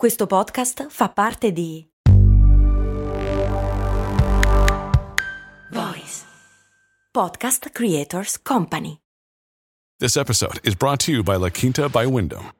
Questo podcast fa parte di Voice Podcast Creators Company. This episode is brought to you by La Quinta by Wyndham.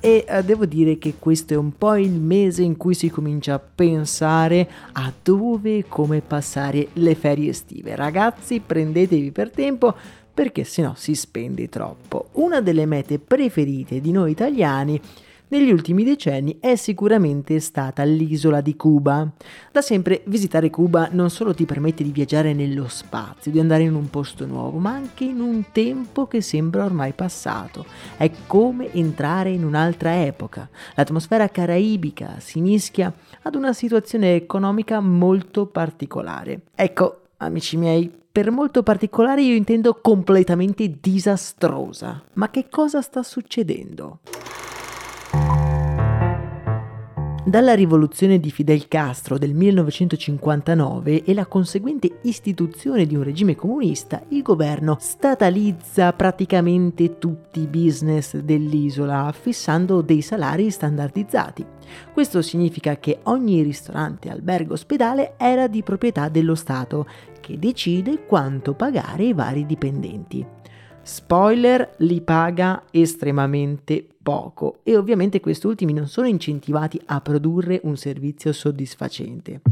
e eh, devo dire che questo è un po' il mese in cui si comincia a pensare a dove e come passare le ferie estive. Ragazzi, prendetevi per tempo perché se no si spende troppo. Una delle mete preferite di noi italiani negli ultimi decenni è sicuramente stata l'isola di Cuba. Da sempre visitare Cuba non solo ti permette di viaggiare nello spazio, di andare in un posto nuovo, ma anche in un tempo che sembra ormai passato. È come entrare in un'altra epoca. L'atmosfera caraibica si mischia ad una situazione economica molto particolare. Ecco, amici miei, per molto particolare io intendo completamente disastrosa. Ma che cosa sta succedendo? Dalla rivoluzione di Fidel Castro del 1959 e la conseguente istituzione di un regime comunista, il governo statalizza praticamente tutti i business dell'isola, fissando dei salari standardizzati. Questo significa che ogni ristorante, albergo, ospedale era di proprietà dello Stato, che decide quanto pagare ai vari dipendenti. Spoiler, li paga estremamente poco e ovviamente questi ultimi non sono incentivati a produrre un servizio soddisfacente.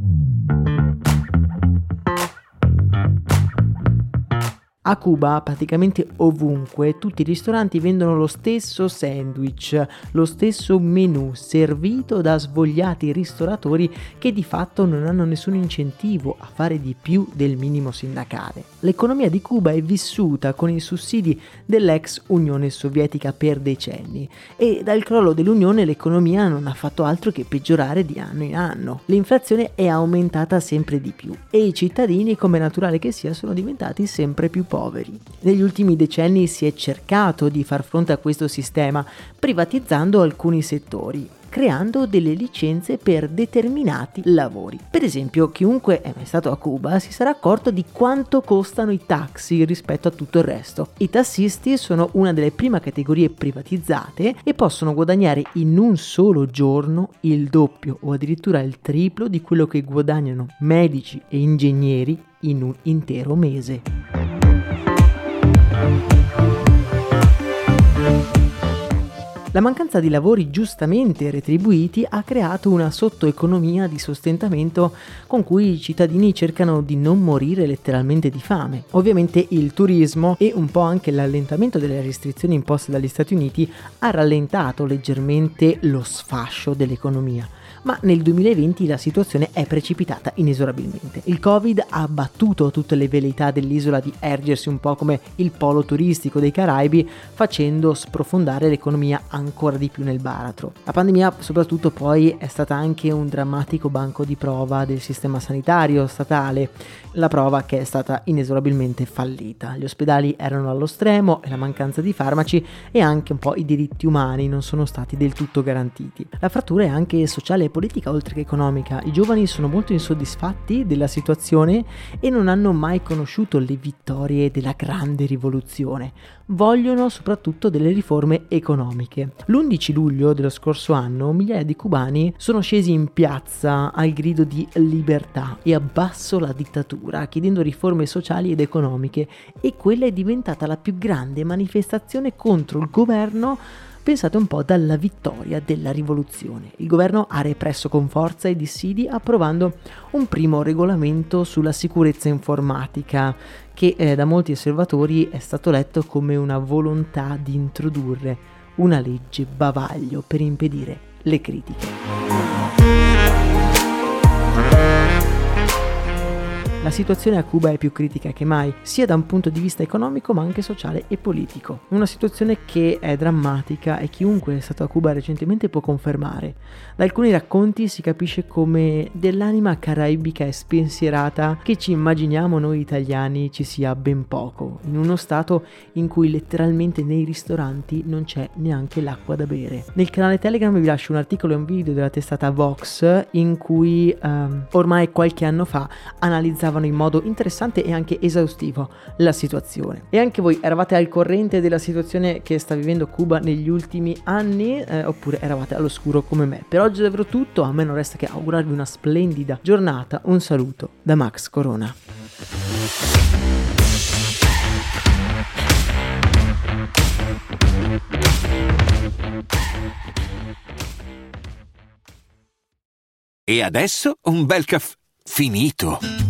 A Cuba, praticamente ovunque, tutti i ristoranti vendono lo stesso sandwich, lo stesso menù, servito da svogliati ristoratori che di fatto non hanno nessun incentivo a fare di più del minimo sindacale. L'economia di Cuba è vissuta con i sussidi dell'ex Unione Sovietica per decenni e dal crollo dell'Unione l'economia non ha fatto altro che peggiorare di anno in anno. L'inflazione è aumentata sempre di più e i cittadini, come naturale che sia, sono diventati sempre più poveri. Negli ultimi decenni si è cercato di far fronte a questo sistema privatizzando alcuni settori, creando delle licenze per determinati lavori. Per esempio, chiunque è mai stato a Cuba si sarà accorto di quanto costano i taxi rispetto a tutto il resto. I tassisti sono una delle prime categorie privatizzate e possono guadagnare in un solo giorno il doppio o addirittura il triplo di quello che guadagnano medici e ingegneri in un intero mese. La mancanza di lavori giustamente retribuiti ha creato una sottoeconomia di sostentamento con cui i cittadini cercano di non morire letteralmente di fame. Ovviamente il turismo e un po' anche l'allentamento delle restrizioni imposte dagli Stati Uniti ha rallentato leggermente lo sfascio dell'economia ma nel 2020 la situazione è precipitata inesorabilmente. Il Covid ha abbattuto tutte le velleità dell'isola di ergersi un po' come il polo turistico dei Caraibi, facendo sprofondare l'economia ancora di più nel baratro. La pandemia soprattutto poi è stata anche un drammatico banco di prova del sistema sanitario statale, la prova che è stata inesorabilmente fallita. Gli ospedali erano allo stremo e la mancanza di farmaci e anche un po' i diritti umani non sono stati del tutto garantiti. La frattura è anche sociale politica oltre che economica. I giovani sono molto insoddisfatti della situazione e non hanno mai conosciuto le vittorie della grande rivoluzione. Vogliono soprattutto delle riforme economiche. L'11 luglio dello scorso anno migliaia di cubani sono scesi in piazza al grido di libertà e abbasso la dittatura chiedendo riforme sociali ed economiche e quella è diventata la più grande manifestazione contro il governo pensate un po' dalla vittoria della rivoluzione. Il governo ha represso con forza i dissidi approvando un primo regolamento sulla sicurezza informatica che eh, da molti osservatori è stato letto come una volontà di introdurre una legge bavaglio per impedire le critiche. La situazione a Cuba è più critica che mai, sia da un punto di vista economico ma anche sociale e politico. Una situazione che è drammatica e chiunque è stato a Cuba recentemente può confermare. Da alcuni racconti si capisce come dell'anima caraibica e spensierata che ci immaginiamo noi italiani ci sia ben poco, in uno stato in cui letteralmente nei ristoranti non c'è neanche l'acqua da bere. Nel canale Telegram vi lascio un articolo e un video della testata Vox in cui um, ormai qualche anno fa analizzavano in modo interessante e anche esaustivo la situazione. E anche voi eravate al corrente della situazione che sta vivendo Cuba negli ultimi anni eh, oppure eravate all'oscuro come me? Per oggi è davvero tutto, a me non resta che augurarvi una splendida giornata. Un saluto da Max Corona. E adesso un bel caffè finito.